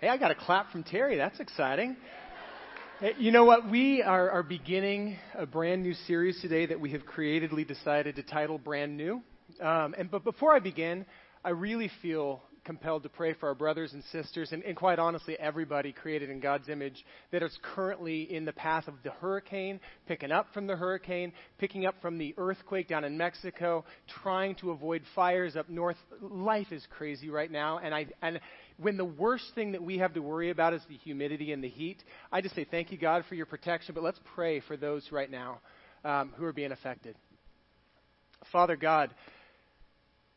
Hey, I got a clap from Terry. That's exciting. You know what? We are, are beginning a brand new series today that we have creatively decided to title Brand New. Um, and but before I begin, I really feel compelled to pray for our brothers and sisters, and, and, quite honestly, everybody created in God's image that is currently in the path of the hurricane, picking up from the hurricane, picking up from the earthquake down in Mexico, trying to avoid fires up north. Life is crazy right now, and I and when the worst thing that we have to worry about is the humidity and the heat, I just say thank you, God, for your protection. But let's pray for those right now um, who are being affected. Father God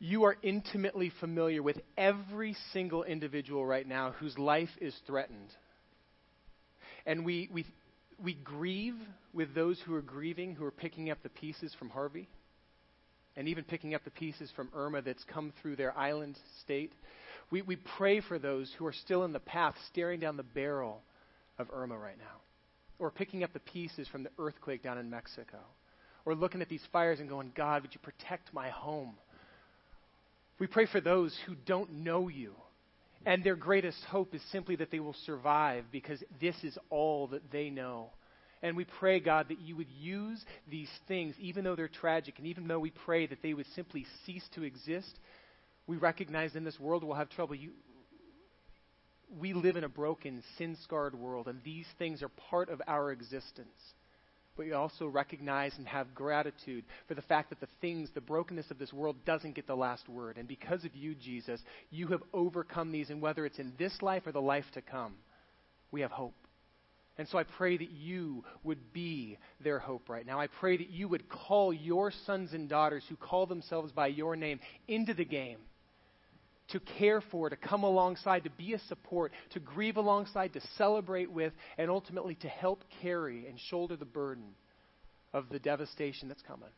you are intimately familiar with every single individual right now whose life is threatened. And we, we, we grieve with those who are grieving, who are picking up the pieces from Harvey, and even picking up the pieces from Irma that's come through their island state. We, we pray for those who are still in the path, staring down the barrel of Irma right now, or picking up the pieces from the earthquake down in Mexico, or looking at these fires and going, God, would you protect my home? We pray for those who don't know you. And their greatest hope is simply that they will survive because this is all that they know. And we pray, God, that you would use these things, even though they're tragic, and even though we pray that they would simply cease to exist, we recognize in this world we'll have trouble. You, we live in a broken, sin scarred world, and these things are part of our existence but we also recognize and have gratitude for the fact that the things, the brokenness of this world doesn't get the last word. And because of you, Jesus, you have overcome these, and whether it's in this life or the life to come, we have hope. And so I pray that you would be their hope right now. I pray that you would call your sons and daughters who call themselves by your name into the game to care for, to come alongside, to be a support, to grieve alongside, to celebrate with, and ultimately to help carry and shoulder the burden of the devastation that's coming.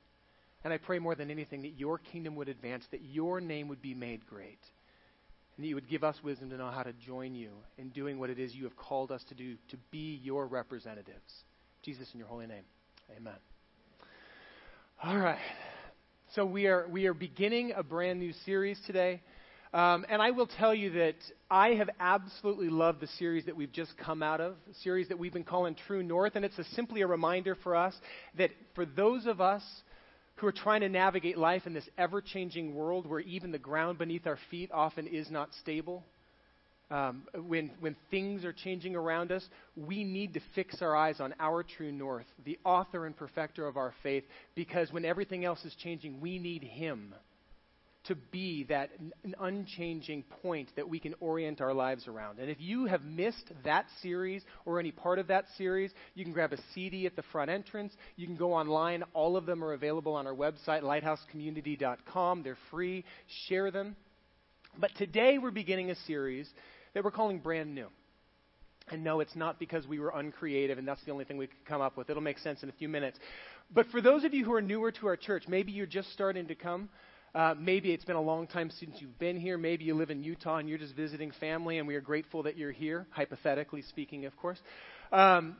And I pray more than anything that your kingdom would advance, that your name would be made great, and that you would give us wisdom to know how to join you in doing what it is you have called us to do, to be your representatives. Jesus, in your holy name, amen. All right. So we are, we are beginning a brand new series today. Um, and I will tell you that I have absolutely loved the series that we've just come out of, a series that we've been calling True North. And it's a, simply a reminder for us that for those of us who are trying to navigate life in this ever changing world where even the ground beneath our feet often is not stable, um, when, when things are changing around us, we need to fix our eyes on our true north, the author and perfecter of our faith, because when everything else is changing, we need Him to be that unchanging point that we can orient our lives around. And if you have missed that series or any part of that series, you can grab a CD at the front entrance. You can go online. All of them are available on our website, lighthousecommunity.com. They're free. Share them. But today we're beginning a series that we're calling Brand New. And no, it's not because we were uncreative and that's the only thing we could come up with. It'll make sense in a few minutes. But for those of you who are newer to our church, maybe you're just starting to come, uh, maybe it's been a long time since you've been here. Maybe you live in Utah and you're just visiting family, and we are grateful that you're here, hypothetically speaking, of course. Um,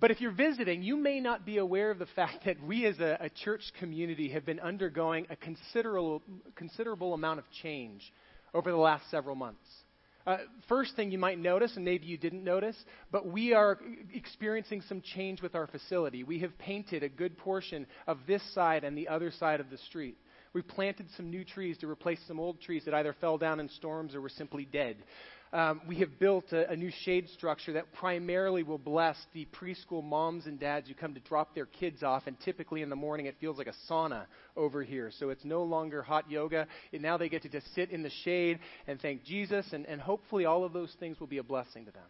but if you're visiting, you may not be aware of the fact that we as a, a church community have been undergoing a considerable, considerable amount of change over the last several months. Uh, first thing you might notice, and maybe you didn't notice, but we are experiencing some change with our facility. We have painted a good portion of this side and the other side of the street. We planted some new trees to replace some old trees that either fell down in storms or were simply dead. Um, we have built a, a, new shade structure that primarily will bless the preschool moms and dads who come to drop their kids off. And typically in the morning, it feels like a sauna over here. So it's no longer hot yoga. And now they get to just sit in the shade and thank Jesus. And, and hopefully, all of those things will be a blessing to them.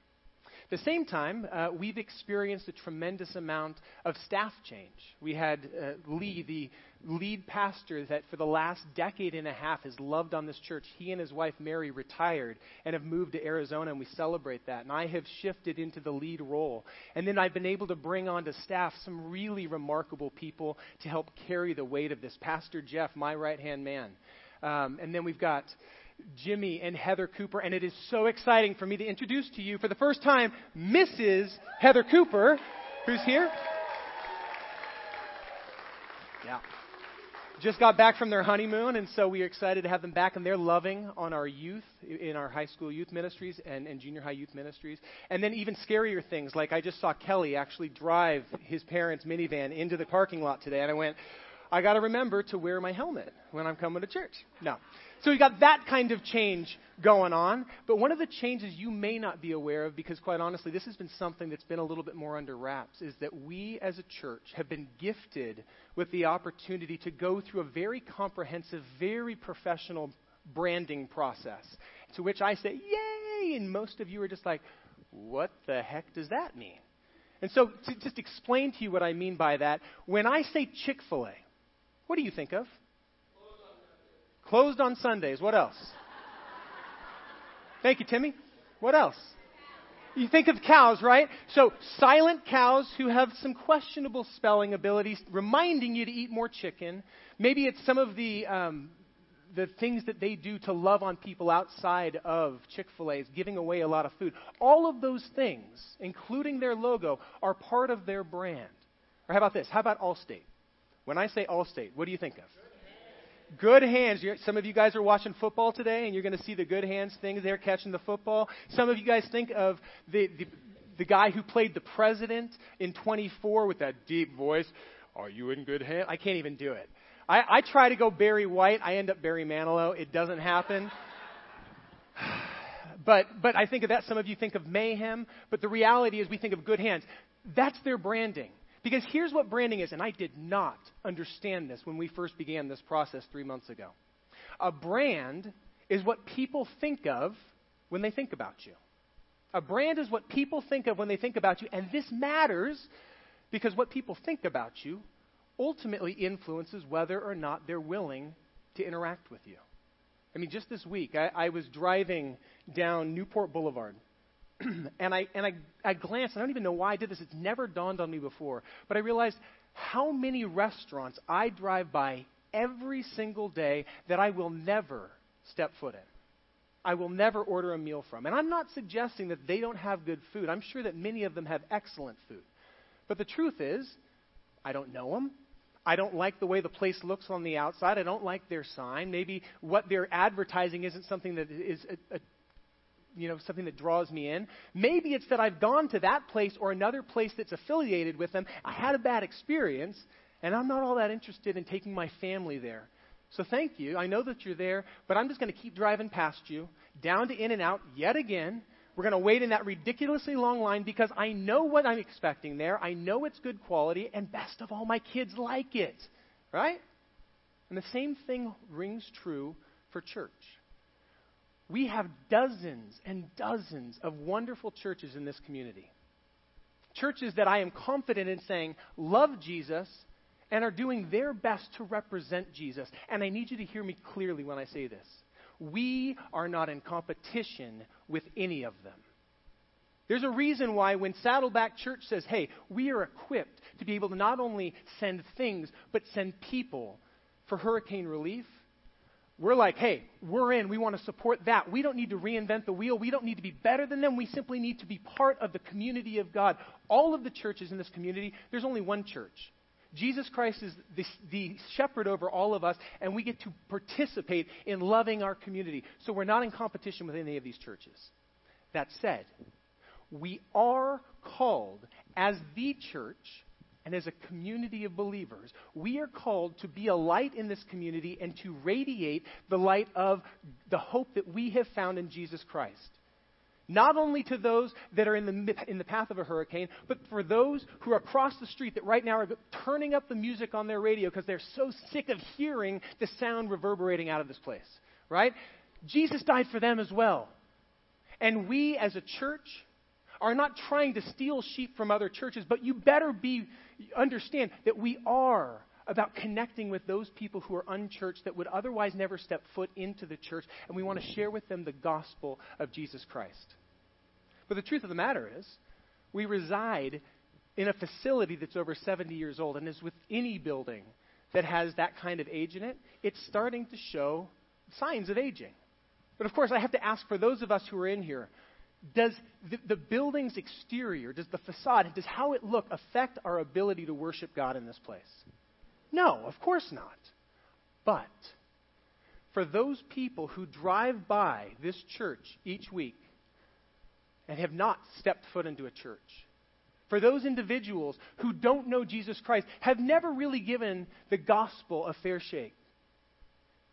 At the same time, uh, we've experienced a tremendous amount of staff change. We had uh, Lee, the lead pastor that for the last decade and a half has loved on this church. He and his wife Mary retired and have moved to Arizona, and we celebrate that. And I have shifted into the lead role. And then I've been able to bring onto staff some really remarkable people to help carry the weight of this. Pastor Jeff, my right hand man. Um, and then we've got Jimmy and Heather Cooper, and it is so exciting for me to introduce to you for the first time Mrs. Heather Cooper, who's here. Yeah. Just got back from their honeymoon, and so we are excited to have them back, and they're loving on our youth in our high school youth ministries and, and junior high youth ministries. And then even scarier things, like I just saw Kelly actually drive his parents' minivan into the parking lot today, and I went, I got to remember to wear my helmet when I'm coming to church. No. So we got that kind of change going on. But one of the changes you may not be aware of, because quite honestly, this has been something that's been a little bit more under wraps, is that we as a church have been gifted with the opportunity to go through a very comprehensive, very professional branding process. To which I say, yay! And most of you are just like, what the heck does that mean? And so, to just explain to you what I mean by that, when I say Chick fil A, what do you think of? Closed on Sundays. What else? Thank you, Timmy. What else? You think of cows, right? So, silent cows who have some questionable spelling abilities, reminding you to eat more chicken. Maybe it's some of the, um, the things that they do to love on people outside of Chick fil A's, giving away a lot of food. All of those things, including their logo, are part of their brand. Or how about this? How about Allstate? When I say Allstate, what do you think of? Good hands. Some of you guys are watching football today, and you're going to see the good hands things there catching the football. Some of you guys think of the, the, the guy who played the president in 24 with that deep voice. Are you in good hands? I can't even do it. I, I try to go Barry White. I end up Barry Manilow. It doesn't happen. But, but I think of that. Some of you think of mayhem. But the reality is we think of good hands. That's their branding. Because here's what branding is, and I did not understand this when we first began this process three months ago. A brand is what people think of when they think about you. A brand is what people think of when they think about you, and this matters because what people think about you ultimately influences whether or not they're willing to interact with you. I mean, just this week, I, I was driving down Newport Boulevard and I and I, I glanced. I don't even know why I did this. It's never dawned on me before. But I realized how many restaurants I drive by every single day that I will never step foot in. I will never order a meal from. And I'm not suggesting that they don't have good food. I'm sure that many of them have excellent food. But the truth is, I don't know them. I don't like the way the place looks on the outside. I don't like their sign. Maybe what they're advertising isn't something that is you know, something that draws me in. Maybe it's that I've gone to that place or another place that's affiliated with them. I had a bad experience, and I'm not all that interested in taking my family there. So thank you. I know that you're there, but I'm just going to keep driving past you, down to In-N-Out yet again. We're going to wait in that ridiculously long line because I know what I'm expecting there. I know it's good quality, and best of all, my kids like it. Right? And the same thing rings true for church. We have dozens and dozens of wonderful churches in this community. Churches that I am confident in saying love Jesus and are doing their best to represent Jesus. And I need you to hear me clearly when I say this. We are not in competition with any of them. There's a reason why when Saddleback Church says, hey, we are equipped to be able to not only send things, but send people for hurricane relief, we're like, hey, we're in. We want to support that. We don't need to reinvent the wheel. We don't need to be better than them. We simply need to be part of the community of God. All of the churches in this community, there's only one church. Jesus Christ is the, the, shepherd over all of us, and we get to participate in loving our community. So we're not in competition with any of these churches. That said, we are called as the church and as a community of believers, we are called to be a light in this community and to radiate the light of the hope that we have found in Jesus Christ. Not only to those that are in the, in the path of a hurricane, but for those who are across the street that right now are turning up the music on their radio because they're so sick of hearing the sound reverberating out of this place. Right? Jesus died for them as well. And we as a church are not trying to steal sheep from other churches, but you better be understand that we are about connecting with those people who are unchurched that would otherwise never step foot into the church, and we want to share with them the gospel of Jesus Christ. But the truth of the matter is, we reside in a facility that's over 70 years old, and as with any building that has that kind of age in it, it's starting to show signs of aging. But of course, I have to ask for those of us who are in here does the, the, building's exterior, does the facade, does how it look affect our ability to worship God in this place? No, of course not. But for those people who drive by this church each week and have not stepped foot into a church, for those individuals who don't know Jesus Christ, have never really given the gospel a fair shake,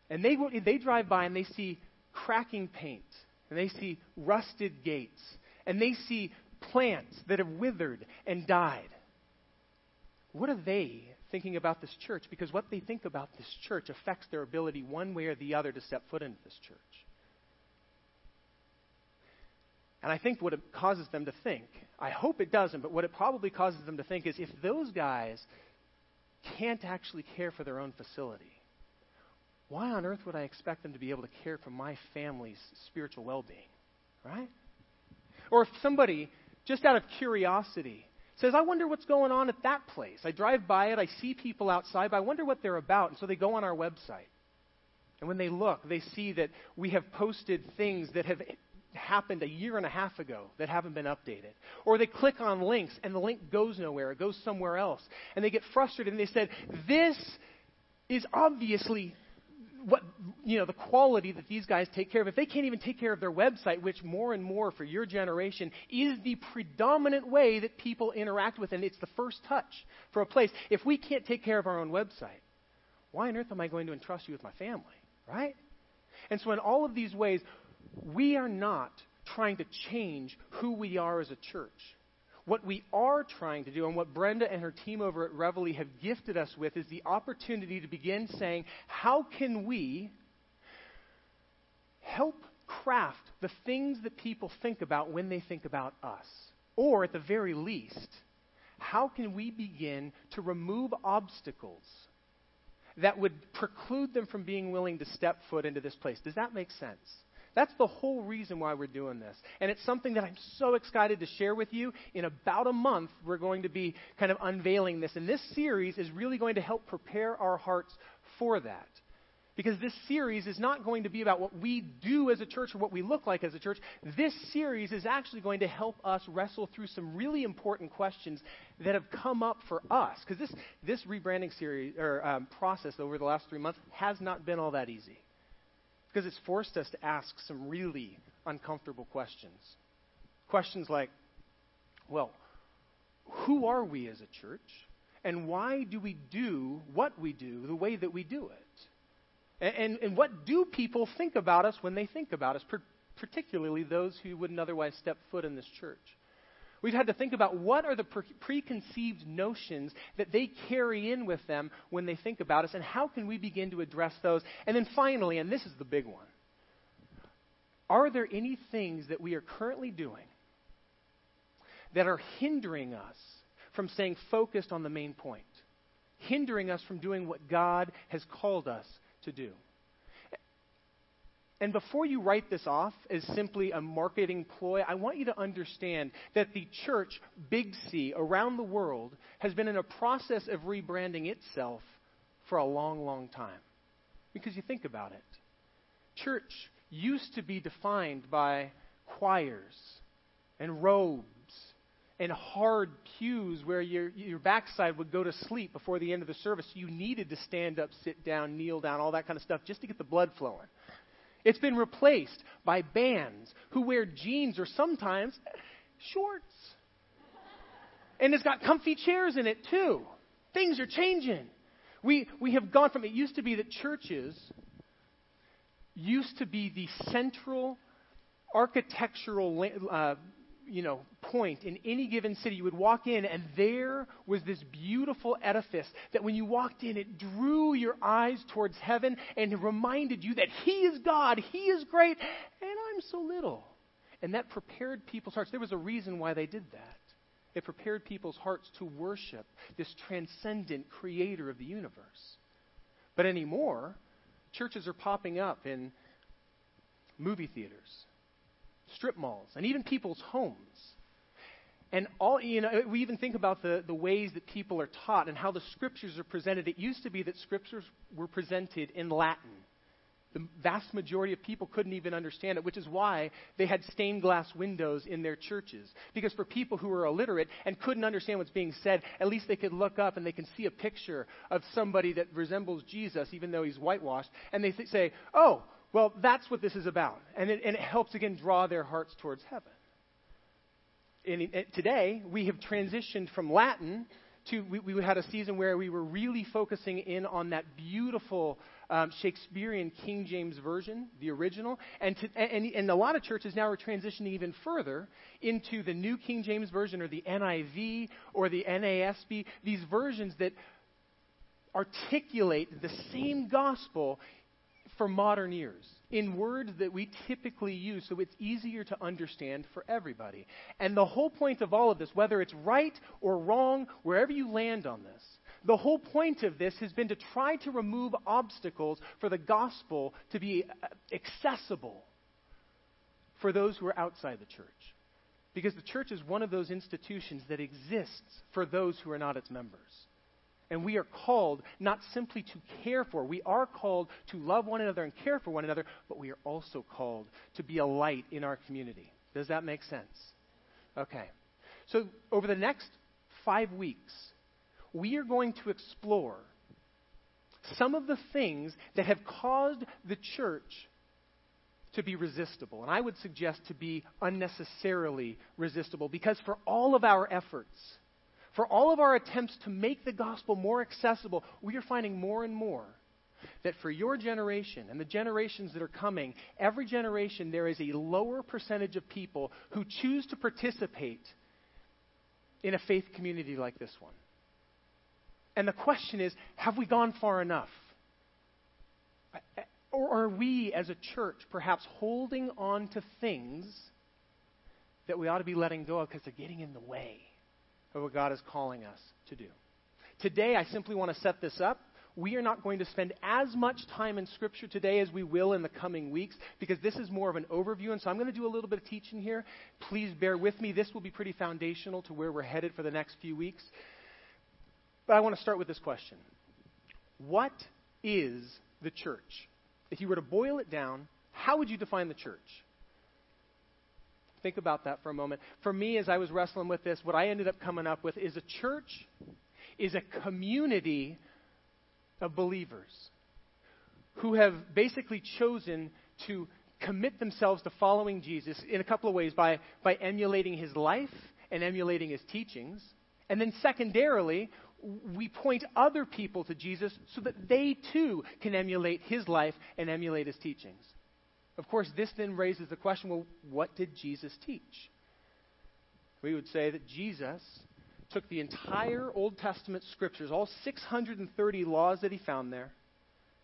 and they, they drive by and they see cracking paint, and they see rusted gates, and they see plants that have withered and died. What are they thinking about this church? Because what they think about this church affects their ability, one way or the other, to step foot into this church. And I think what it causes them to think, I hope it doesn't, but what it probably causes them to think is if those guys can't actually care for their own facility, why on earth would I expect them to be able to care for my family's spiritual well being? Right? Or if somebody, just out of curiosity, says, I wonder what's going on at that place. I drive by it, I see people outside, but I wonder what they're about. And so they go on our website. And when they look, they see that we have posted things that have happened a year and a half ago that haven't been updated. Or they click on links and the link goes nowhere, it goes somewhere else. And they get frustrated and they said, This is obviously what you know the quality that these guys take care of if they can't even take care of their website which more and more for your generation is the predominant way that people interact with and it's the first touch for a place if we can't take care of our own website why on earth am i going to entrust you with my family right and so in all of these ways we are not trying to change who we are as a church. What we are trying to do, and what Brenda and her team over at Reveille have gifted us with, is the opportunity to begin saying, how can we help craft the things that people think about when they think about us? Or, at the very least, how can we begin to remove obstacles that would preclude them from being willing to step foot into this place? Does that make sense? That's the whole reason why we're doing this. And it's something that I'm so excited to share with you. In about a month, we're going to be kind of unveiling this. And this series is really going to help prepare our hearts for that. Because this series is not going to be about what we do as a church or what we look like as a church. This series is actually going to help us wrestle through some really important questions that have come up for us. Because this, this rebranding series or um, process over the last three months has not been all that easy because it's forced us to ask some really uncomfortable questions. Questions like, well, who are we as a church? And why do we do what we do the way that we do it? And, and, and what do people think about us when they think about us, particularly those who wouldn't otherwise step foot in this church? We've had to think about what are the pre- preconceived notions that they carry in with them when they think about us, and how can we begin to address those? And then finally, and this is the big one, are there any things that we are currently doing that are hindering us from staying focused on the main point, hindering us from doing what God has called us to do? And before you write this off as simply a marketing ploy, I want you to understand that the church, Big C, around the world, has been in a process of rebranding itself for a long, long time. Because you think about it. Church used to be defined by choirs and robes and hard pews where your, your backside would go to sleep before the end of the service. You needed to stand up, sit down, kneel down, all that kind of stuff just to get the blood flowing. It's been replaced by bands who wear jeans or sometimes shorts. And it's got comfy chairs in it too. Things are changing. We, we have gone from, it used to be that churches used to be the central architectural uh, you know, point in any given city, you would walk in, and there was this beautiful edifice that when you walked in, it drew your eyes towards heaven and reminded you that He is God, He is great, and I'm so little. And that prepared people's hearts. There was a reason why they did that. It prepared people's hearts to worship this transcendent creator of the universe. But anymore, churches are popping up in movie theaters strip malls, and even people's homes. And all, you know, we even think about the, the ways that people are taught and how the scriptures are presented. It used to be that scriptures were presented in Latin. The vast majority of people couldn't even understand it, which is why they had stained glass windows in their churches. Because for people who were illiterate and couldn't understand what's being said, at least they could look up and they can see a picture of somebody that resembles Jesus, even though he's whitewashed, and they th- say, oh, well, that's what this is about. And it, and it helps, again, draw their hearts towards heaven. And today, we have transitioned from Latin to, we, we, had a season where we were really focusing in on that beautiful um, Shakespearean King James Version, the original. And, to, and, and a lot of churches now are transitioning even further into the New King James Version or the NIV or the NASB, these versions that articulate the same gospel for modern ears in words that we typically use so it's easier to understand for everybody. And the whole point of all of this, whether it's right or wrong, wherever you land on this, the whole point of this has been to try to remove obstacles for the gospel to be uh, accessible for those who are outside the church. Because the church is one of those institutions that exists for those who are not its members. And we are called not simply to care for, we are called to love one another and care for one another, but we are also called to be a light in our community. Does that make sense? Okay. So, over the next five weeks, we are going to explore some of the things that have caused the church to be resistible. And I would suggest to be unnecessarily resistible because for all of our efforts, for all of our attempts to make the gospel more accessible, we are finding more and more that for your generation and the generations that are coming, every generation there is a lower percentage of people who choose to participate in a faith community like this one. And the question is have we gone far enough? Or are we as a church perhaps holding on to things that we ought to be letting go of because they're getting in the way? Of what God is calling us to do. Today, I simply want to set this up. We are not going to spend as much time in Scripture today as we will in the coming weeks because this is more of an overview. And so I'm going to do a little bit of teaching here. Please bear with me. This will be pretty foundational to where we're headed for the next few weeks. But I want to start with this question What is the church? If you were to boil it down, how would you define the church? Think about that for a moment. For me, as I was wrestling with this, what I ended up coming up with is a church is a community of believers who have basically chosen to commit themselves to following Jesus in a couple of ways by, by emulating his life and emulating his teachings. And then, secondarily, we point other people to Jesus so that they too can emulate his life and emulate his teachings. Of course, this then raises the question well, what did Jesus teach? We would say that Jesus took the entire Old Testament scriptures, all 630 laws that he found there,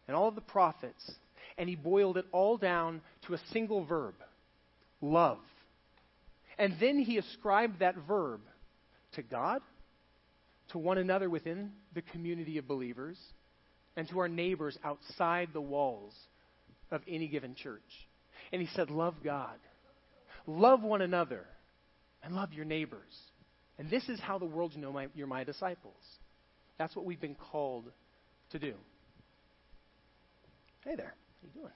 and all of the prophets, and he boiled it all down to a single verb love. And then he ascribed that verb to God, to one another within the community of believers, and to our neighbors outside the walls of any given church. And he said, Love God, love one another, and love your neighbors. And this is how the world know my, you're my disciples. That's what we've been called to do. Hey there. How you doing?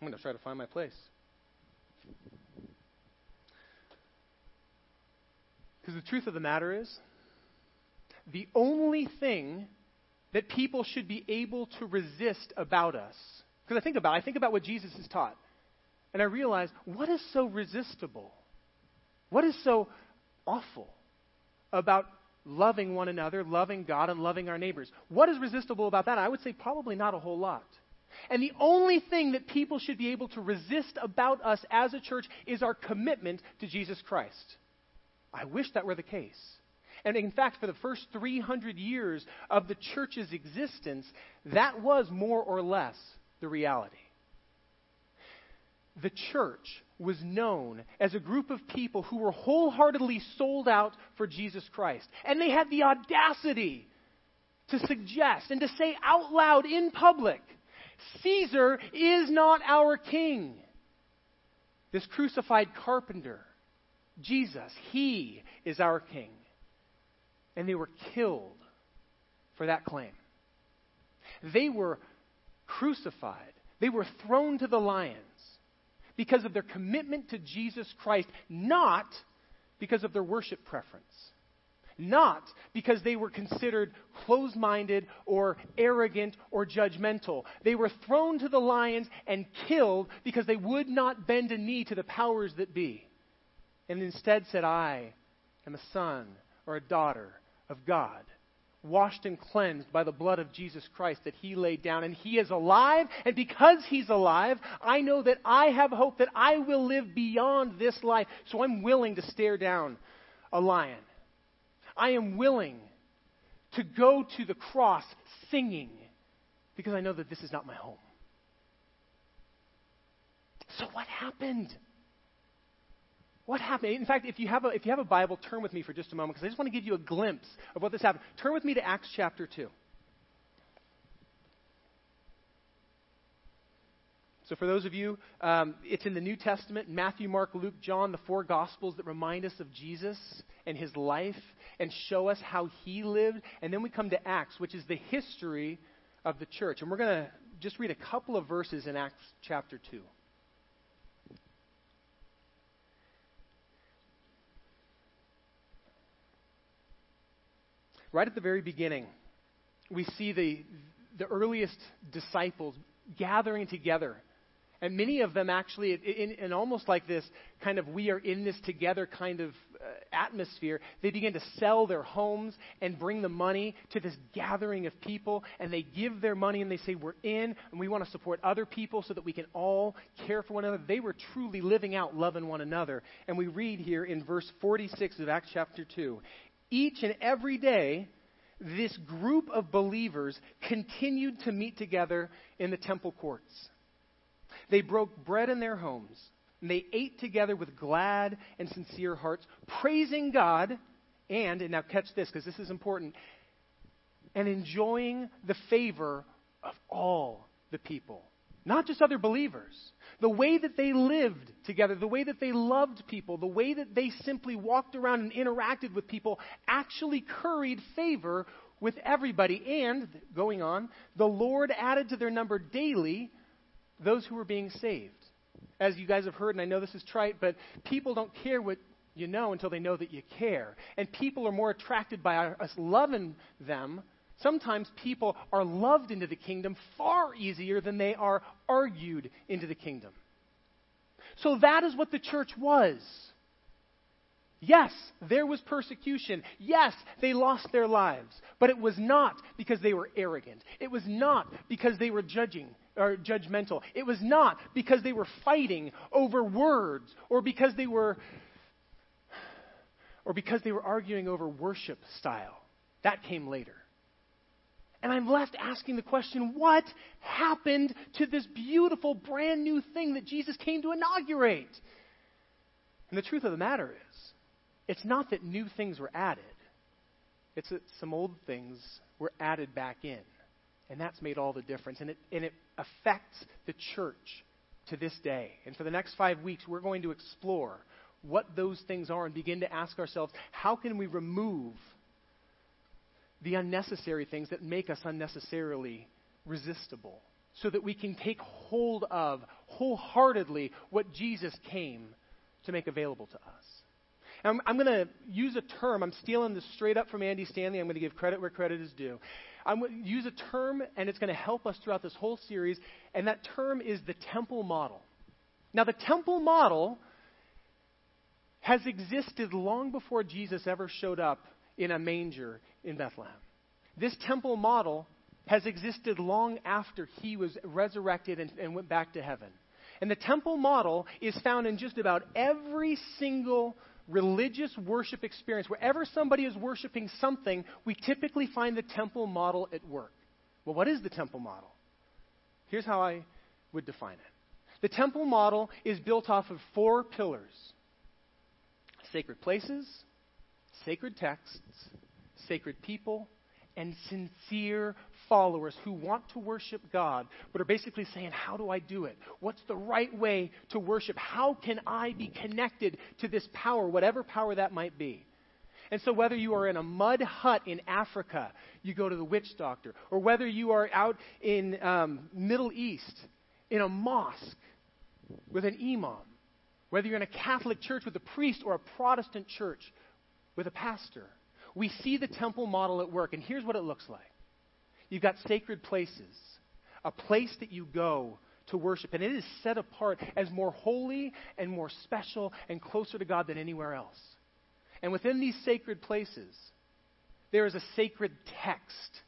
I'm going to try to find my place. Because the truth of the matter is, the only thing that people should be able to resist about us. Because I think about I think about what Jesus has taught. And I realize what is so resistible? What is so awful about loving one another, loving God, and loving our neighbors? What is resistible about that? I would say probably not a whole lot. And the only thing that people should be able to resist about us as a church is our commitment to Jesus Christ. I wish that were the case. And in fact, for the first 300 years of the church's existence, that was more or less the reality. The church was known as a group of people who were wholeheartedly sold out for Jesus Christ. And they had the audacity to suggest and to say out loud in public Caesar is not our king. This crucified carpenter, Jesus, he is our king and they were killed for that claim. They were crucified, they were thrown to the lions because of their commitment to Jesus Christ, not because of their worship preference. Not because they were considered closed minded or arrogant or judgmental. They were thrown to the lions and killed because they would not bend a knee to the powers that be. And instead said, I am a son or a daughter of God washed and cleansed by the blood of Jesus Christ that he laid down. And he is alive. And because he's alive, I know that I have hope that I will live beyond this life. So I'm willing to stare down a lion. I am willing to go to the cross singing because I know that this is not my home. So what happened? What happened? In fact, if you have a, if you have a Bible, turn with me for just a moment because I just want to give you a glimpse of what this happened. Turn with me to Acts chapter 2. So, for those of you, um, it's in the New Testament Matthew, Mark, Luke, John, the four Gospels that remind us of Jesus and his life and show us how he lived. And then we come to Acts, which is the history of the church. And we're going to just read a couple of verses in Acts chapter 2. Right at the very beginning, we see the, the earliest disciples gathering together. And many of them actually, in, in, almost like this kind of we are in this together kind of uh, atmosphere, they begin to sell their homes and bring the money to this gathering of people. And they give their money and they say, We're in and we want to support other people so that we can all care for one another. They were truly living out loving one another. And we read here in verse 46 of Acts chapter 2 each and every day, this group of believers continued to meet together in the temple courts. They broke bread in their homes, and they ate together with glad and sincere hearts, praising God, and, and now catch this because this is important, and enjoying the favor of all the people, not just other believers the way that they lived together, the way that they loved people, the way that they simply walked around and interacted with people actually curried favor with everybody. And, going on, the Lord added to their number daily those who were being saved. As you guys have heard, and I know this is trite, but people don't care what you know until they know that you care. And people are more attracted by us loving them Sometimes people are loved into the kingdom far easier than they are argued into the kingdom. So that is what the church was. Yes, there was persecution. Yes, they lost their lives. But it was not because they were arrogant. It was not because they were judging or judgmental. It was not because they were fighting over words or because they were or because they were arguing over worship style. That came later. And I'm left asking the question what happened to this beautiful, brand new thing that Jesus came to inaugurate? And the truth of the matter is, it's not that new things were added, it's that some old things were added back in. And that's made all the difference. And it, and it affects the church to this day. And for the next five weeks, we're going to explore what those things are and begin to ask ourselves how can we remove the unnecessary things that make us unnecessarily resistible so that we can take hold of wholeheartedly what Jesus came to make available to us. I'm, I'm going to use a term. I'm stealing this straight up from Andy Stanley. I'm going to give credit where credit is due. I'm going to use a term, and it's going to help us throughout this whole series, and that term is the temple model. Now, the temple model has existed long before Jesus ever showed up in a manger in Bethlehem. This temple model has existed long after he was resurrected and, and went back to heaven. And the temple model is found in just about every single religious worship experience. Wherever somebody is worshiping something, we typically find the temple model at work. Well, what is the temple model? Here's how I would define it the temple model is built off of four pillars sacred places, sacred texts, sacred people, and sincere followers who want to worship God, but are basically saying, How do I do it? What's the right way to worship? How can I be connected to this power, whatever power that might be? And so, whether you are in a mud hut in Africa, you go to the witch doctor, or whether you are out in um, Middle East in a mosque with an imam, whether you're in a Catholic church with a priest or a Protestant church with a pastor, we see the temple model at work. And here's what it looks like you've got sacred places, a place that you go to worship, and it is set apart as more holy and more special and closer to God than anywhere else. And within these sacred places, there is a sacred text.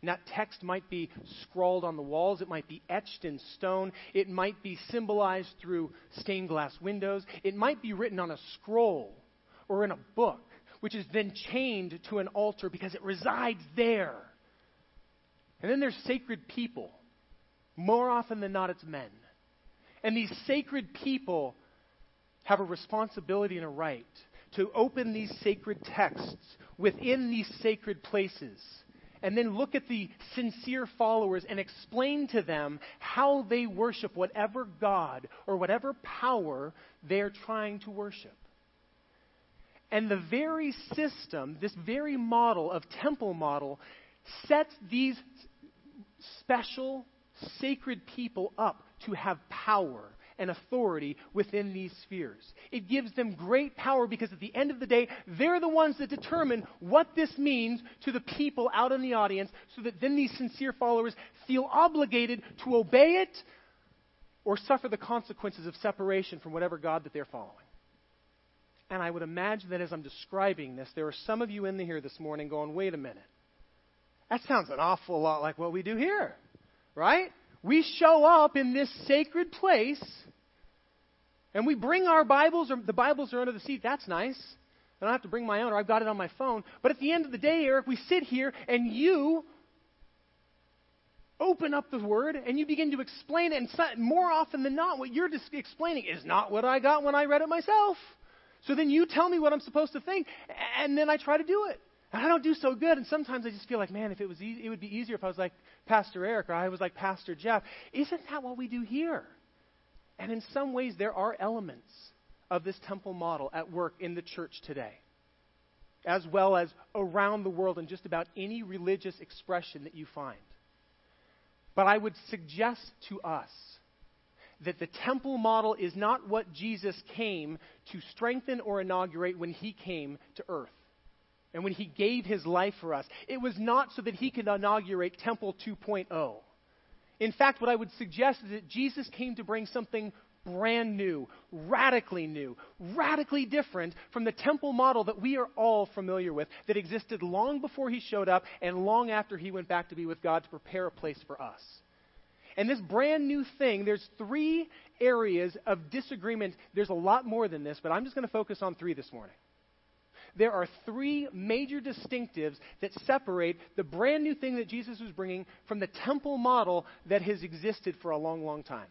And that text might be scrawled on the walls, it might be etched in stone, it might be symbolized through stained glass windows, it might be written on a scroll or in a book, which is then chained to an altar because it resides there. And then there's sacred people. More often than not, it's men. And these sacred people have a responsibility and a right to open these sacred texts within these sacred places and then look at the sincere followers and explain to them how they worship whatever God or whatever power they're trying to worship. And the very system, this very model of temple model, sets these special, sacred people up to have power and authority within these spheres. It gives them great power because at the end of the day, they're the ones that determine what this means to the people out in the audience so that then these sincere followers feel obligated to obey it or suffer the consequences of separation from whatever God that they're following. And I would imagine that as I'm describing this, there are some of you in here this morning going, wait a minute. That sounds an awful lot like what we do here, right? We show up in this sacred place and we bring our Bibles, or the Bibles are under the seat. That's nice. I don't have to bring my own, or I've got it on my phone. But at the end of the day, Eric, we sit here and you open up the Word and you begin to explain it. And more often than not, what you're explaining is not what I got when I read it myself. So then you tell me what I'm supposed to think, and then I try to do it. And I don't do so good. And sometimes I just feel like, man, if it was easy, it would be easier if I was like Pastor Eric or I was like Pastor Jeff. Isn't that what we do here? And in some ways, there are elements of this temple model at work in the church today, as well as around the world in just about any religious expression that you find. But I would suggest to us that the temple model is not what Jesus came to strengthen or inaugurate when he came to earth and when he gave his life for us. It was not so that he could inaugurate Temple 2.0. In fact, what I would suggest is that Jesus came to bring something brand new, radically new, radically different from the temple model that we are all familiar with, that existed long before he showed up and long after he went back to be with God to prepare a place for us. And this brand new thing, there's three areas of disagreement. There's a lot more than this, but I'm just going to focus on three this morning there are three major distinctives that separate the brand new thing that Jesus was bringing from the temple model that has existed for a long, long time.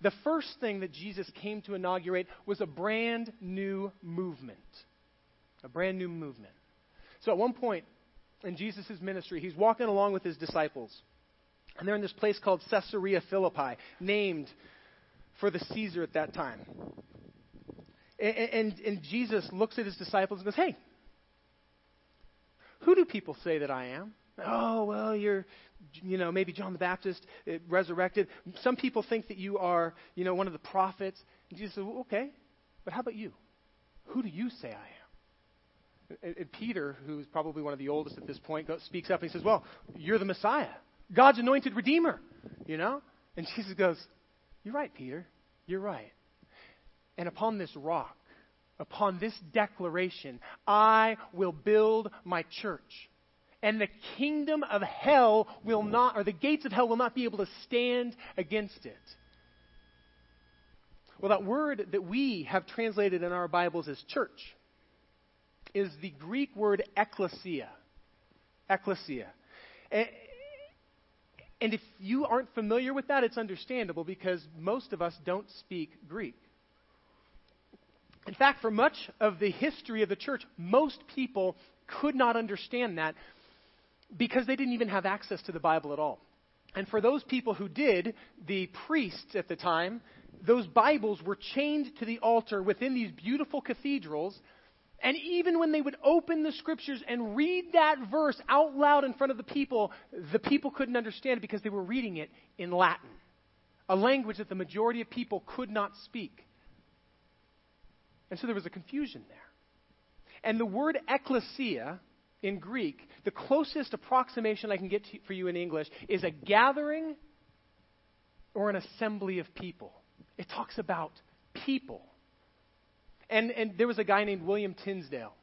The first thing that Jesus came to inaugurate was a brand new movement. A brand new movement. So at one point in Jesus' ministry, he's walking along with his disciples. And they're in this place called Caesarea Philippi, named for the Caesar at that time. And, and, and Jesus looks at his disciples and goes, Hey, who do people say that I am? Oh, well, you're, you know, maybe John the Baptist uh, resurrected. Some people think that you are, you know, one of the prophets. And Jesus says, well, okay, but how about you? Who do you say I am? And, and Peter, who's probably one of the oldest at this point, goes, speaks up and he says, well, you're the Messiah, God's anointed Redeemer, you know? And Jesus goes, you're right, Peter. You're right. And upon this rock, upon this declaration, I will build my church. And the kingdom of hell will not, or the gates of hell will not be able to stand against it. Well, that word that we have translated in our Bibles as church is the Greek word ecclesia. Ecclesia. And if you aren't familiar with that, it's understandable because most of us don't speak Greek. In fact, for much of the history of the church, most people could not understand that because they didn't even have access to the Bible at all. And for those people who did, the priests at the time, those Bibles were chained to the altar within these beautiful cathedrals, And even when they would open the scriptures and read that verse out loud in front of the people, the people couldn't understand it because they were reading it in Latin, a language that the majority of people could not speak. And so there was a confusion there. And the word ecclesia in Greek, the closest approximation I can get to, for you in English, is a gathering or an assembly of people. It talks about people. And, and there was a guy named William Tyndale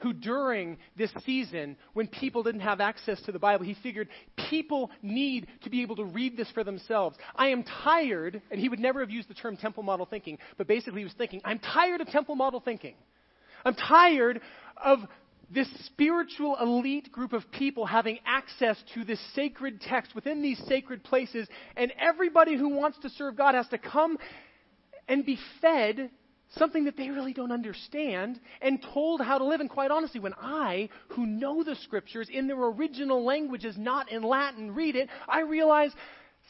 who, during this season, when people didn't have access to the Bible, he figured people need to be able to read this for themselves. I am tired, and he would never have used the term temple model thinking, but basically he was thinking, I'm tired of temple model thinking. I'm tired of this spiritual elite group of people having access to this sacred text within these sacred places, and everybody who wants to serve God has to come and be fed something that they really don't understand and told how to live. And quite honestly, when I, who know the scriptures in their original languages, not in Latin, read it, I realize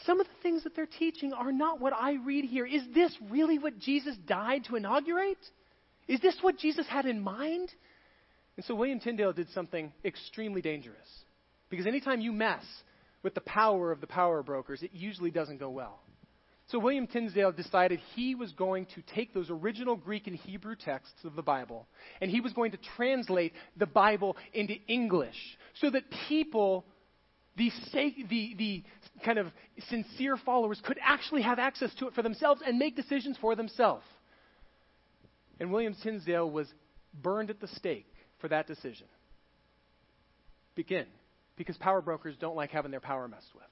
some of the things that they're teaching are not what I read here. Is this really what Jesus died to inaugurate? Is this what Jesus had in mind? And so William Tyndale did something extremely dangerous. Because anytime you mess with the power of the power brokers, it usually doesn't go well. So William Tyndale decided he was going to take those original Greek and Hebrew texts of the Bible and he was going to translate the Bible into English so that people, the, the, the kind of sincere followers, could actually have access to it for themselves and make decisions for themselves. And William Tyndale was burned at the stake for that decision. Begin. Because power brokers don't like having their power messed with.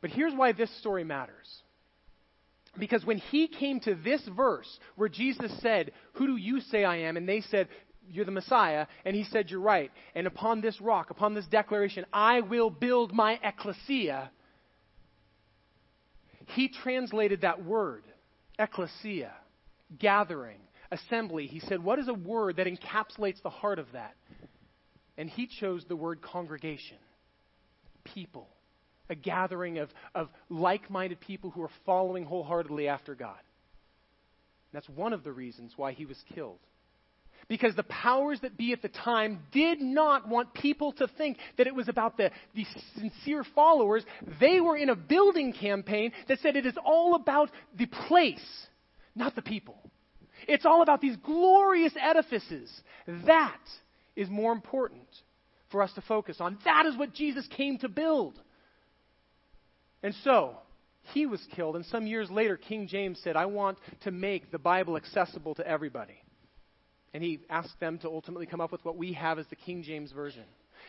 But here's why this story matters. Because when he came to this verse where Jesus said, Who do you say I am? And they said, You're the Messiah. And he said, You're right. And upon this rock, upon this declaration, I will build my ecclesia. He translated that word, ecclesia, gathering, assembly. He said, What is a word that encapsulates the heart of that? And he chose the word congregation, people a gathering of, of like minded people who are following wholeheartedly after God. That's one of the reasons why he was killed. Because the powers that be at the time did not want people to think that it was about the, the sincere followers. They were in a building campaign that said it is all about the place, not the people. It's all about these glorious edifices. That is more important for us to focus on. That is what Jesus came to build. And so, he was killed, and some years later, King James said, I want to make the Bible accessible to everybody. And he asked them to ultimately come up with what we have as the King James Version.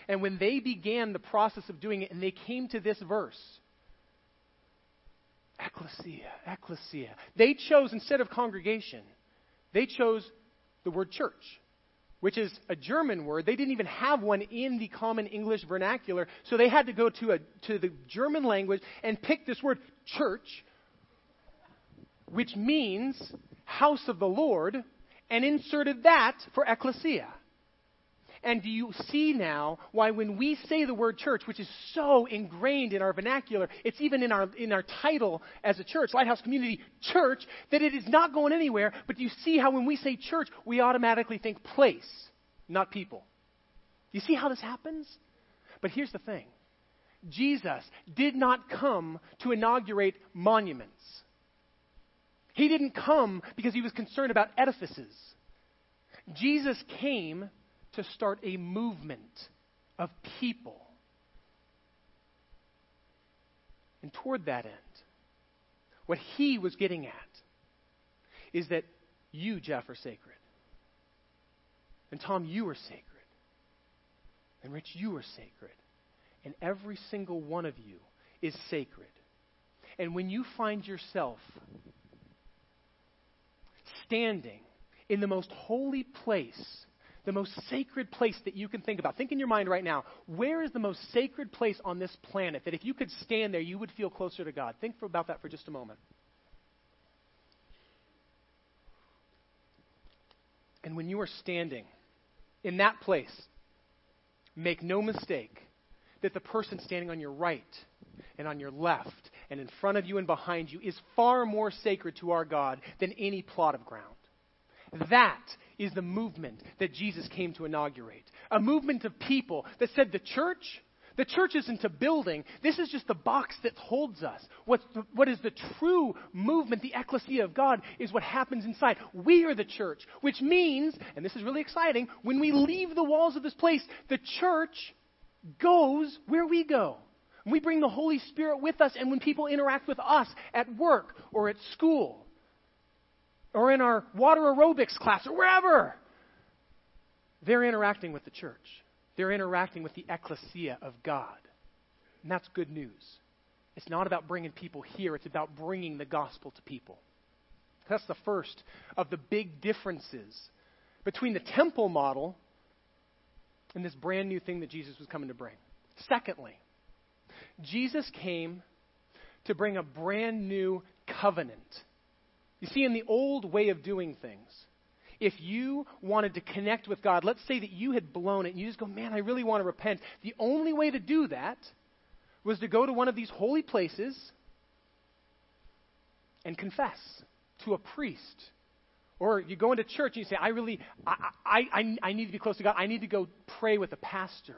And when they began the process of doing it, and they came to this verse, ecclesia, ecclesia, they chose, instead of congregation, they chose the word church which is a German word. They didn't even have one in the common English vernacular, so they had to go to, a, to the German language and pick this word, church, which means house of the Lord, and inserted that for ecclesia. And do you see now why when we say the word church, which is so ingrained in our vernacular, it's even in our, in our title as a church, Lighthouse Community Church, that it is not going anywhere, but do you see how when we say church, we automatically think place, not people. You see how this happens? But here's the thing Jesus did not come to inaugurate monuments. He didn't come because he was concerned about edifices. Jesus came to start a movement of people. And toward that end, what he was getting at is that you, Jeff, are sacred. And Tom, you are sacred. And Rich, you are sacred. And every single one of you is sacred. And when you find yourself standing in the most holy place the most sacred place that you can think about. Think in your mind right now where is the most sacred place on this planet that if you could stand there, you would feel closer to God? Think for, about that for just a moment. And when you are standing in that place, make no mistake that the person standing on your right and on your left and in front of you and behind you is far more sacred to our God than any plot of ground. That is the movement that Jesus came to inaugurate. A movement of people that said the church, the church isn't a building. This is just the box that holds us. What's the, what is the true movement, the ecclesia of God, is what happens inside. We are the church, which means, and this is really exciting, when we leave the walls of this place, the church goes where we go. We bring the Holy Spirit with us, and when people interact with us at work or at school or in our water aerobics class or wherever, they're interacting with the church. They're interacting with the ecclesia of God. And that's good news. It's not about bringing people here, it's about bringing the gospel to people. That's the first of the big differences between the temple model and this brand new thing that Jesus was coming to bring. Secondly, Jesus came to bring a brand new covenant. You see, in the old way of doing things, if you wanted to connect with God, let's say that you had blown it and you just go, man, I really want to repent. The only way to do that was to go to one of these holy places and confess to a priest. Or you go into church and you say, I really, I, I, I, I need to be close to God. I need to go pray with a pastor.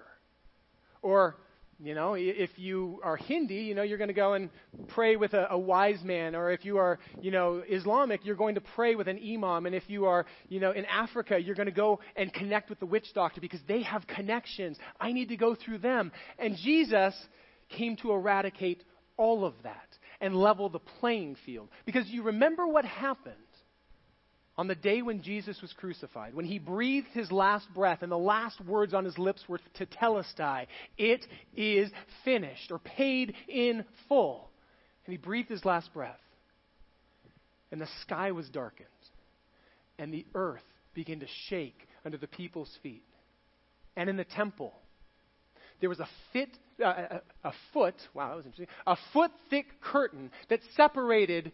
Or you know, if you are Hindi, you know, you're going to go and pray with a, a, wise man. Or if you are, you know, Islamic, you're going to pray with an imam. And if you are, you know, in Africa, you're going to go and connect with the witch doctor because they have connections. I need to go through them. And Jesus came to eradicate all of that and level the playing field. Because you remember what happened on the day when Jesus was crucified, when he breathed his last breath and the last words on his lips were to tetelestai, it is finished or paid in full. And he breathed his last breath. And the sky was darkened. And the earth began to shake under the people's feet. And in the temple, there was a fit, uh, a, a foot, wow, that was interesting, a foot thick curtain that separated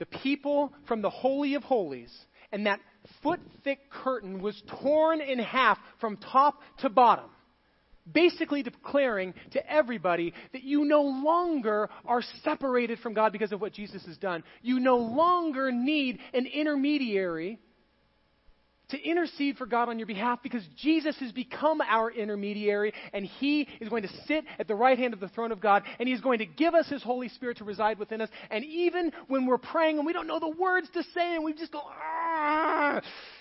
the people from the Holy of Holies, and that foot thick curtain was torn in half from top to bottom. Basically, declaring to everybody that you no longer are separated from God because of what Jesus has done. You no longer need an intermediary to intercede for God on your behalf because Jesus has become our intermediary and He is going to sit at the right hand of the throne of God and He's going to give us His Holy Spirit to reside within us. And even when we're praying and we don't know the words to say and we just go, ah,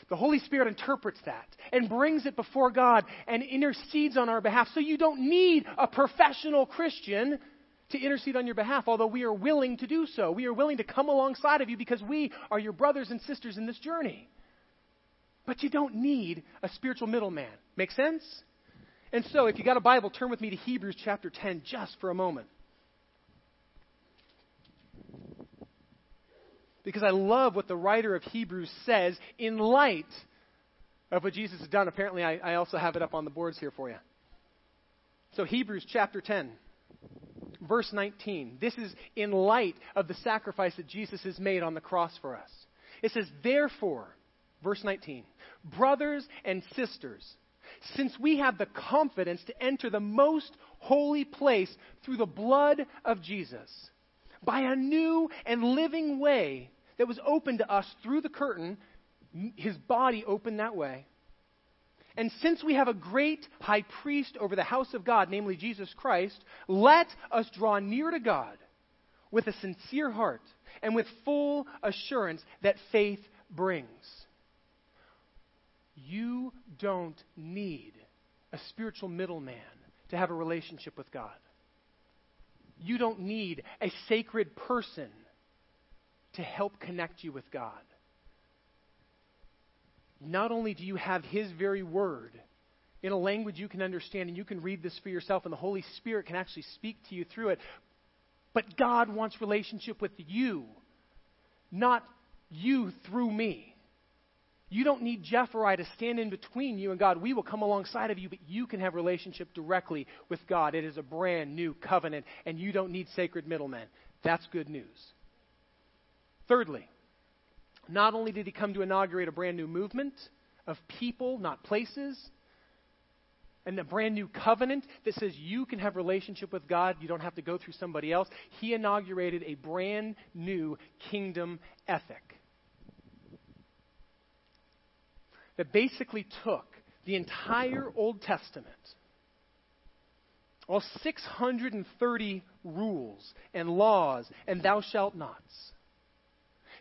the Holy Spirit interprets that and brings it before God and intercedes on our behalf. So you don't need a professional Christian to intercede on your behalf, although we are willing to do so. We are willing to come alongside of you because we are your brothers and sisters in this journey. But you don't need a spiritual middleman. Make sense? And so, if you got a Bible, turn with me to Hebrews chapter 10 just for a moment. Because I love what the writer of Hebrews says in light of what Jesus has done. Apparently, I, I also have it up on the boards here for you. So, Hebrews chapter 10, verse 19. This is in light of the sacrifice that Jesus has made on the cross for us. It says, Therefore, verse 19, brothers and sisters, since we have the confidence to enter the most holy place through the blood of Jesus, by a new and living way that was opened to us through the curtain, his body opened that way. And since we have a great high priest over the house of God, namely Jesus Christ, let us draw near to God with a sincere heart and with full assurance that faith brings. You don't need a spiritual middleman to have a relationship with God. You don't need a sacred person to help connect you with God. Not only do you have His very word in a language you can understand and you can read this for yourself, and the Holy Spirit can actually speak to you through it, but God wants relationship with you, not you through me. You don't need Jeff or I to stand in between you and God. We will come alongside of you, but you can have relationship directly with God. It is a brand new covenant, and you don't need sacred middlemen. That's good news. Thirdly, not only did he come to inaugurate a brand new movement of people, not places, and a brand new covenant that says you can have relationship with God, you don't have to go through somebody else. He inaugurated a brand new kingdom ethic. That basically took the entire Old Testament, all 630 rules and laws and thou shalt nots.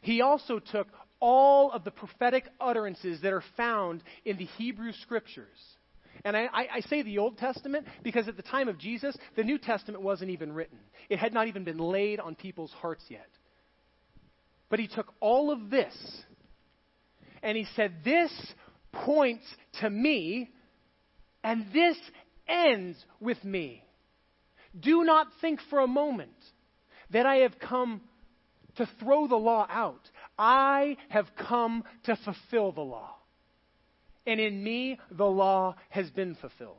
He also took all of the prophetic utterances that are found in the Hebrew Scriptures. And I, I, say the Old Testament because at the time of Jesus, the New Testament wasn't even written. It had not even been laid on people's hearts yet. But he took all of this and he said, This points to me, and this ends with me. Do not think for a moment that I have come to throw the law out. I have come to fulfill the law. And in me, the law has been fulfilled.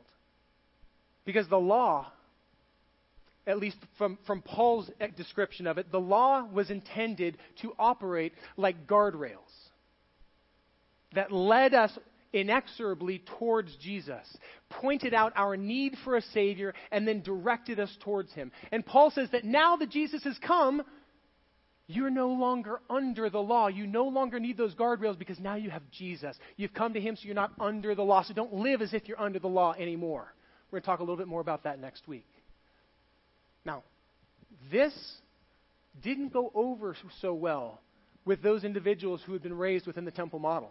Because the law, at least from, from Paul's description of it, the law was intended to operate like guardrails that led us inexorably towards Jesus, pointed out our need for a Savior, and then directed us towards Him. And Paul says that now that Jesus has come, you're no longer under the law. You no longer need those guardrails because now you have Jesus. You've come to Him, so you're not under the law. So don't live as if you're under the law anymore. We're going to talk a little bit more about that next week. Now, this didn't go over so well with those individuals who had been raised within the temple model.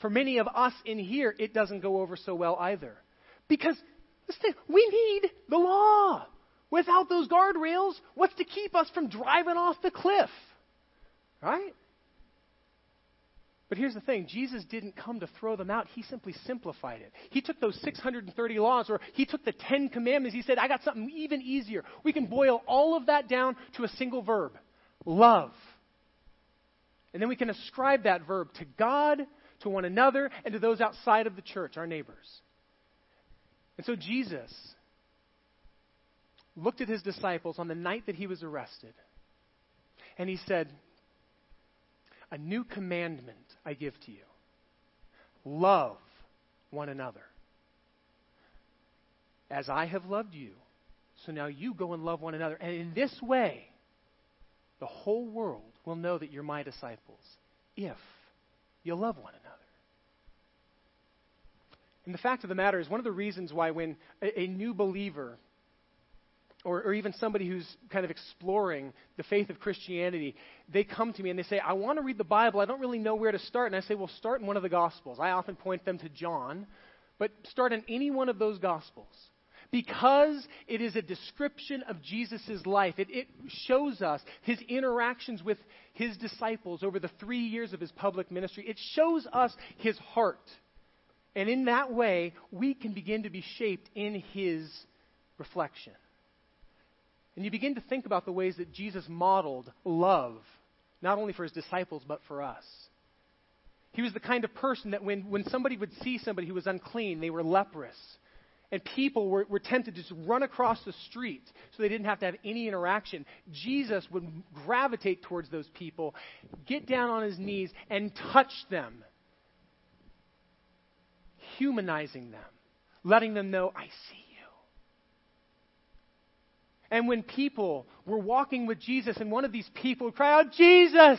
For many of us in here, it doesn't go over so well either. Because, we need the law. Without those guardrails, what's to keep us from driving off the cliff? Right? But here's the thing Jesus didn't come to throw them out, He simply simplified it. He took those 630 laws, or He took the 10 commandments, He said, I got something even easier. We can boil all of that down to a single verb love. And then we can ascribe that verb to God, to one another, and to those outside of the church, our neighbors. And so Jesus looked at his disciples on the night that he was arrested, and he said, A new commandment I give to you love one another. As I have loved you, so now you go and love one another. And in this way, the whole world will know that you're my disciples if you love one another. And the fact of the matter is, one of the reasons why when a, a new believer or, or, even somebody who's kind of exploring the faith of Christianity, they come to me and they say, I want to read the Bible. I don't really know where to start. And I say, well, start in one of the Gospels. I often point them to John, but start in any one of those Gospels. Because it is a description of Jesus' life. It, it shows us his interactions with his disciples over the three years of his public ministry. It shows us his heart. And in that way, we can begin to be shaped in his reflection. And you begin to think about the ways that Jesus modeled love, not only for his disciples, but for us. He was the kind of person that when, when somebody would see somebody who was unclean, they were leprous, and people were, were tempted to just run across the street so they didn't have to have any interaction, Jesus would gravitate towards those people, get down on his knees, and touch them, humanizing them, letting them know, I see you. and when people were walking with Jesus, and one of these people would cry out, Jesus,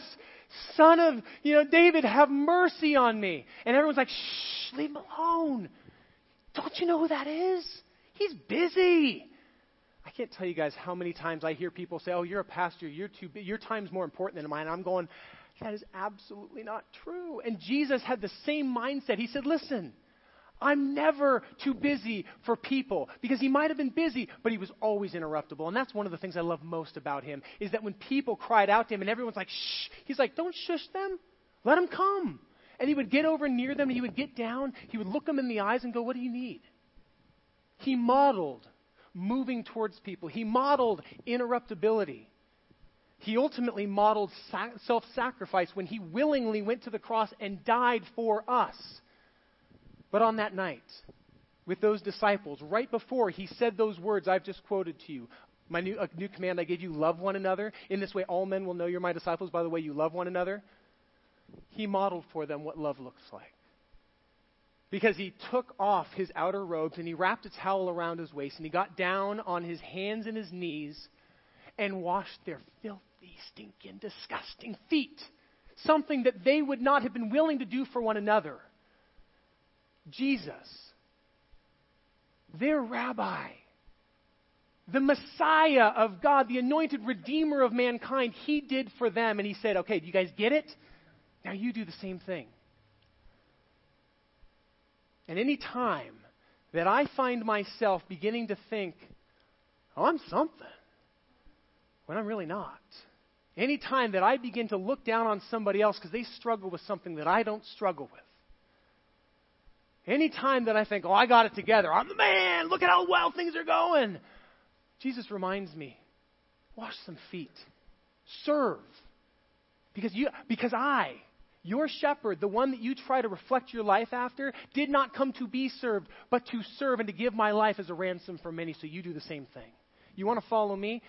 son of, you know, David, have mercy on me. And everyone's like, shh, leave him alone. Don't you know who that is? He's busy. I can't tell you guys how many times I hear people say, oh, you're a pastor, you're too your time's more important than mine. I'm going, that is absolutely not true. And Jesus had the same mindset. He said, listen, I'm never too busy for people because he might have been busy, but he was always interruptible. And that's one of the things I love most about him is that when people cried out to him and everyone's like, shh, he's like, don't shush them. Let them come. And he would get over near them and he would get down. He would look them in the eyes and go, what do you need? He modeled moving towards people. He modeled interruptibility. He ultimately modeled self sacrifice when he willingly went to the cross and died for us. But on that night, with those disciples, right before he said those words I've just quoted to you, my new, new command I gave you, love one another. In this way, all men will know you're my disciples by the way you love one another. He modeled for them what love looks like. Because he took off his outer robes and he wrapped a towel around his waist and he got down on his hands and his knees and washed their filthy, stinking, disgusting feet. Something that they would not have been willing to do for one another. Jesus, their rabbi, the Messiah of God, the anointed Redeemer of mankind, he did for them. And he said, Okay, do you guys get it? Now you do the same thing. And any time that I find myself beginning to think, oh, I'm something, when I'm really not. Any time that I begin to look down on somebody else because they struggle with something that I don't struggle with. Any time that I think, oh, I got it together, I'm the man, look at how well things are going. Jesus reminds me, wash some feet, serve. Because, you, because I, your shepherd, the one that you try to reflect your life after, did not come to be served, but to serve and to give my life as a ransom for many. So you do the same thing. You want to follow me?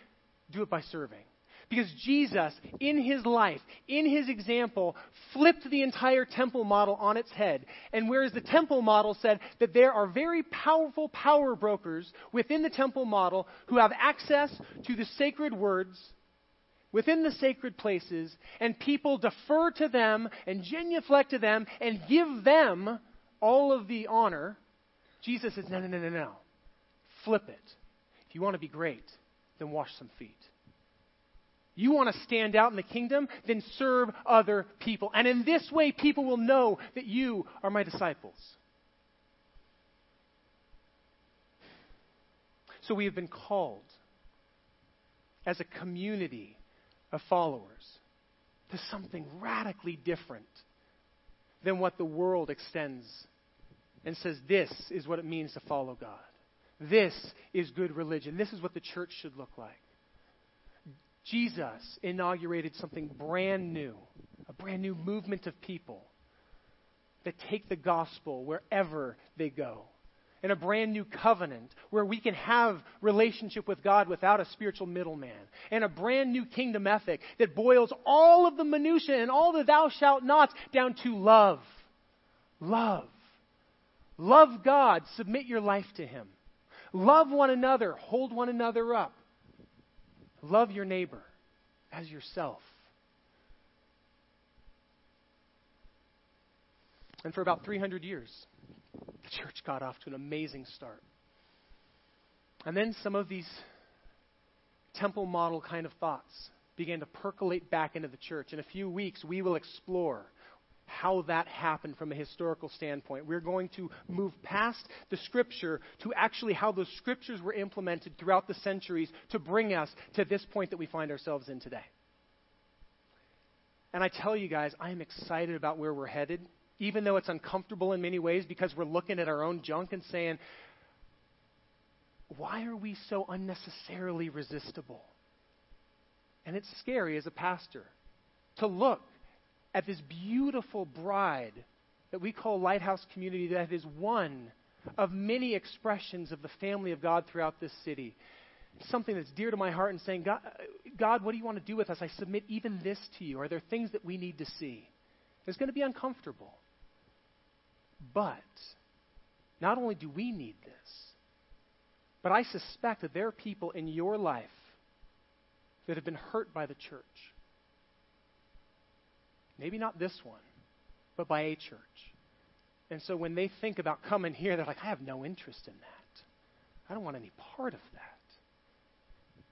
Do it by serving. Because Jesus, in his life, in his example, flipped the entire temple model on its head. And whereas the temple model said that there are very powerful power brokers within the temple model who have access to the sacred words within the sacred places, and people defer to them and genuflect to them and give them all of the honor, Jesus says, no, no, no, no, no. Flip it. If you want to be great, then wash some feet. You want to stand out in the kingdom? Then serve other people. And in this way, people will know that you are my disciples. So we have been called as a community of followers to something radically different than what the world extends and says this is what it means to follow God. This is good religion. This is what the church should look like. Jesus inaugurated something brand new, a brand new movement of people that take the gospel wherever they go in a brand new covenant where we can have relationship with God without a spiritual middleman, and a brand new kingdom ethic that boils all of the minutiae and all the thou shalt nots down to love. Love. Love God, submit your life to Him. Love one another, hold one another up. Love your neighbor as yourself. And for about 300 years, the church got off to an amazing start. And then some of these temple model kind of thoughts began to percolate back into the church. In a few weeks, we will explore how that happened from a historical standpoint. We're going to move past the scripture to actually how those scriptures were implemented throughout the centuries to bring us to this point that we find ourselves in today. And I tell you guys, I am excited about where we're headed even though it's uncomfortable in many ways because we're looking at our own junk and saying, why are we so unnecessarily resistible? And it's scary as a pastor to look at this beautiful bride that we call Lighthouse Community that is one of many expressions of the family of God throughout this city. Something that's dear to my heart and saying, God, God, what do you want to do with us? I submit even this to you. Are there things that we need to see? It's going to be uncomfortable. But not only do we need this, but I suspect that there are people in your life that have been hurt by the church. Maybe not this one, but by a church. And so when they think about coming here, they're like, I have no interest in that. I don't want any part of that.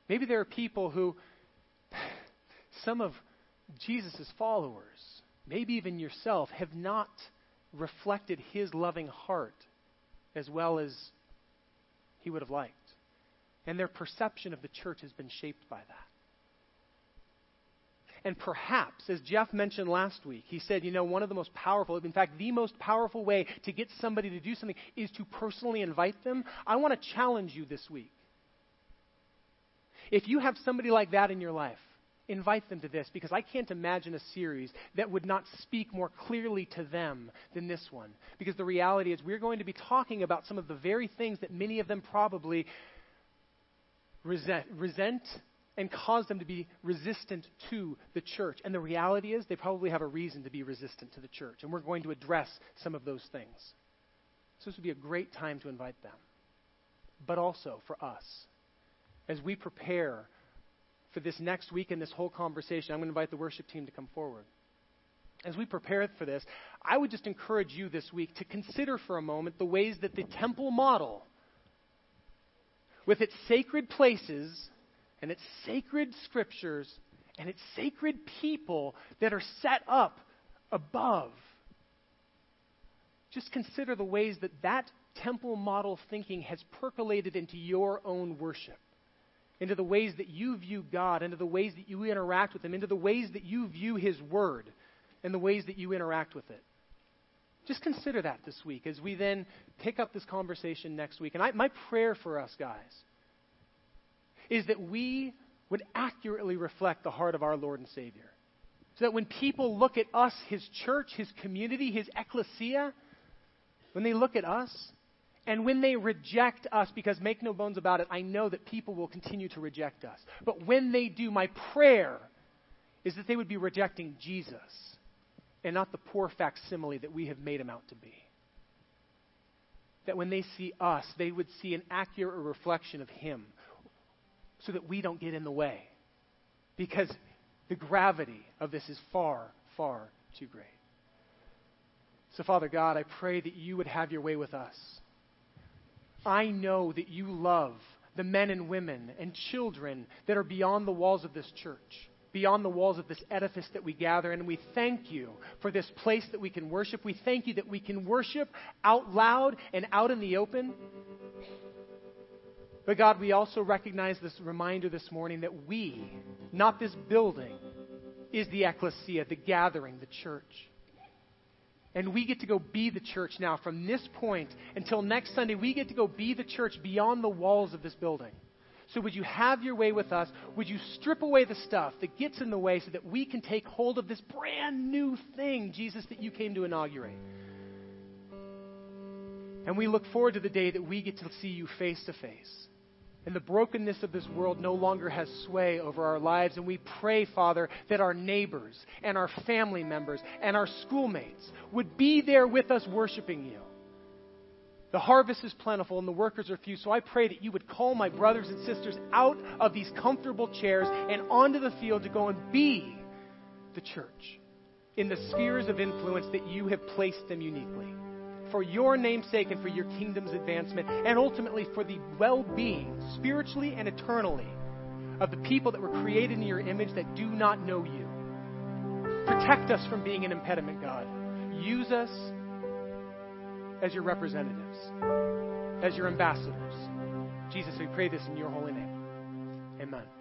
Maybe there are people who, some of Jesus' followers, maybe even yourself, have not reflected his loving heart as well as he would have liked. And their perception of the church has been shaped by that. And perhaps, as Jeff mentioned last week, he said, you know, one of the most powerful, in fact, the most powerful way to get somebody to do something is to personally invite them. I want to challenge you this week. If you have somebody like that in your life, invite them to this because I can't imagine a series that would not speak more clearly to them than this one. Because the reality is, we're going to be talking about some of the very things that many of them probably resent, resent and cause them to be resistant to the church. And the reality is, they probably have a reason to be resistant to the church. And we're going to address some of those things. So this would be a great time to invite them. But also for us, as we prepare for this next week and this whole conversation, I'm going to invite the worship team to come forward. as we prepare for this, I would just encourage you this week to consider for a moment the ways that the temple model, with its sacred places and its sacred scriptures and its sacred people that are set up above, just consider the ways that that temple model thinking has percolated into your own worship, into the ways that you view God, into the ways that you interact with Him, into the ways that you view His Word, and the ways that you interact with it. Just consider that this week as we then pick up this conversation next week. And I, my prayer for us, guys, is that we would accurately reflect the heart of our Lord and Savior. So that when people look at us, His church, His community, His ecclesia, when they look at us, and when they reject us, because make no bones about it, I know that people will continue to reject us. But when they do, my prayer is that they would be rejecting Jesus and not the poor facsimile that we have made him out to be. That when they see us, they would see an accurate reflection of him so that we don't get in the way. Because the gravity of this is far, far too great. So, Father God, I pray that you would have your way with us. I know that you love the men and women and children that are beyond the walls of this church, beyond the walls of this edifice that we gather. And we thank you for this place that we can worship. We thank you that we can worship out loud and out in the open. But God, we also recognize this reminder this morning that we, not this building, is the ecclesia, the gathering, the church. And we get to go be the church now. From this point until next Sunday, we get to go be the church beyond the walls of this building. So, would you have your way with us? Would you strip away the stuff that gets in the way so that we can take hold of this brand new thing, Jesus, that you came to inaugurate? And we look forward to the day that we get to see you face to face and the brokenness of this world no longer has sway over our lives. And we pray, Father, that our neighbors and our family members and our schoolmates would be there with us worshiping you. The harvest is plentiful and the workers are few. So I pray that you would call my brothers and sisters out of these comfortable chairs and onto the field to go and be the church in the spheres of influence that you have placed them uniquely for your namesake and for your kingdom's advancement, and ultimately for the well being, spiritually and eternally, of the people that were created in your image that do not know you. Protect us from being an impediment, God. Use us as your representatives, as your ambassadors. Jesus, we pray this in your holy name. Amen.